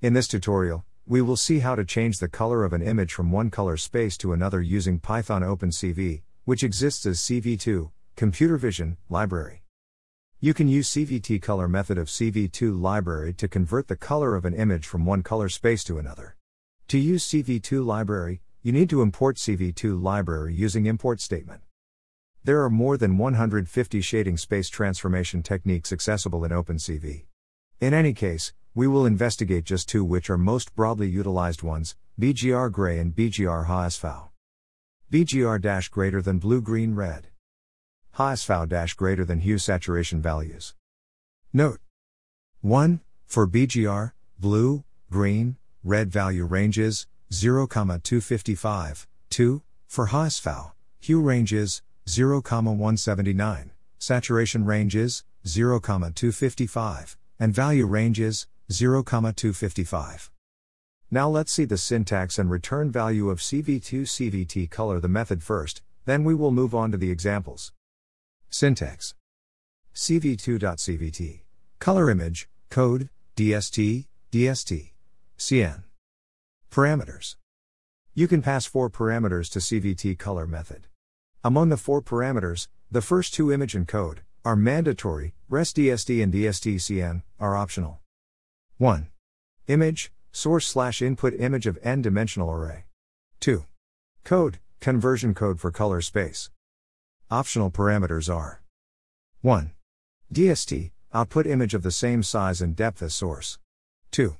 In this tutorial, we will see how to change the color of an image from one color space to another using Python OpenCV, which exists as CV2, Computer Vision, library. You can use CVT color method of CV2 library to convert the color of an image from one color space to another. To use CV2 library, you need to import CV2 library using import statement. There are more than 150 shading space transformation techniques accessible in OpenCV. In any case, we will investigate just two which are most broadly utilized ones, BGR gray and BGR HSV. BGR dash greater than blue green red. HSV dash greater than hue saturation values. Note 1. For BGR, blue, green, red value ranges 0,255, 2. For HSV, hue ranges 0,179, saturation ranges 0,255, and value ranges 0,255. Now let's see the syntax and return value of CV2 CVT color the method first, then we will move on to the examples. Syntax CV2.cvt color image code DST DST CN parameters you can pass four parameters to CVT color method. Among the four parameters, the first two image and code are mandatory, rest DST and DST-CN are optional. 1. Image, source slash input image of n dimensional array. 2. Code, conversion code for color space. Optional parameters are 1. DST, output image of the same size and depth as source. 2.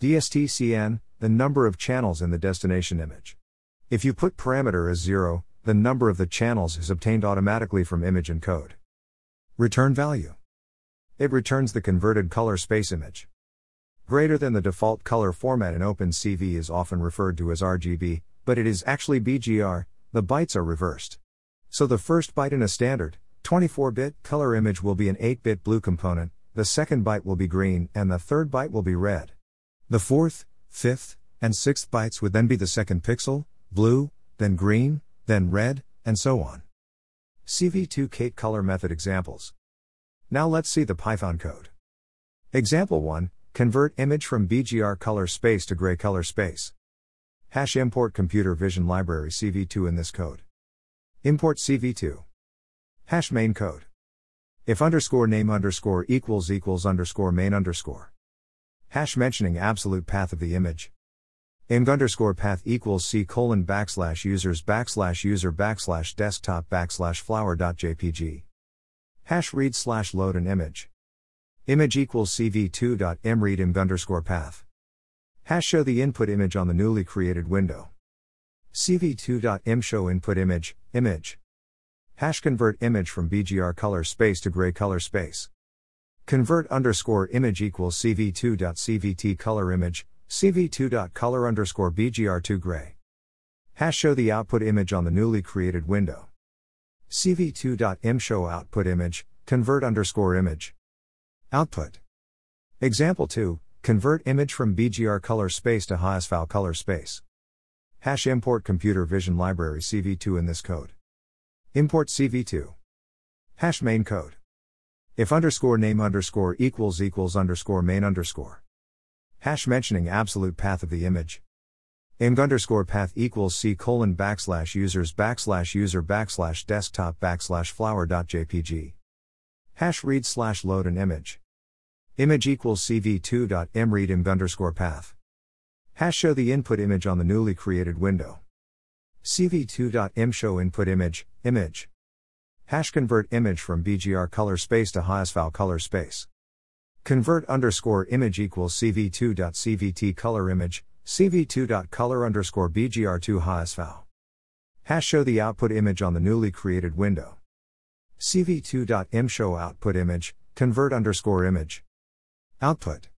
DST-CN, the number of channels in the destination image. If you put parameter as 0, the number of the channels is obtained automatically from image and code. Return value. It returns the converted color space image. Greater than the default color format in OpenCV is often referred to as RGB, but it is actually BGR, the bytes are reversed. So the first byte in a standard, 24 bit color image will be an 8 bit blue component, the second byte will be green, and the third byte will be red. The fourth, fifth, and sixth bytes would then be the second pixel, blue, then green, then red, and so on. CV2 CVT color method examples. Now let's see the Python code. Example 1 Convert image from BGR color space to gray color space. Hash import computer vision library CV2 in this code. Import CV2. Hash main code. If underscore name underscore equals equals underscore main underscore. Hash mentioning absolute path of the image img underscore path equals c colon backslash users backslash user backslash desktop backslash flower.jpg. Hash read slash load an image. Image equals cv2.imread img underscore path. Hash show the input image on the newly created window. cv2.im show input image, image. Hash convert image from BGR color space to gray color space. Convert underscore image equals cv2.cvt color image, cv2.color underscore bgr2 gray. Hash show the output image on the newly created window. cv2.im show output image, convert underscore image. Output. Example 2, convert image from BGR color space to HSV color space. Hash import computer vision library CV2 in this code. Import CV2. Hash main code. If underscore name underscore equals equals underscore main underscore. Hash mentioning absolute path of the image. img underscore path equals c colon backslash users backslash user backslash desktop backslash flower.jpg. Hash read slash load an image. Image equals cv2.imread underscore path. Hash show the input image on the newly created window. cv2.im show input image, image. Hash convert image from BGR color space to HSV color space. Convert underscore image equals cv2.cvt color image, cv2.color underscore bgr2 HSV. Hash show the output image on the newly created window. cv2.im show output image, convert underscore image. Output.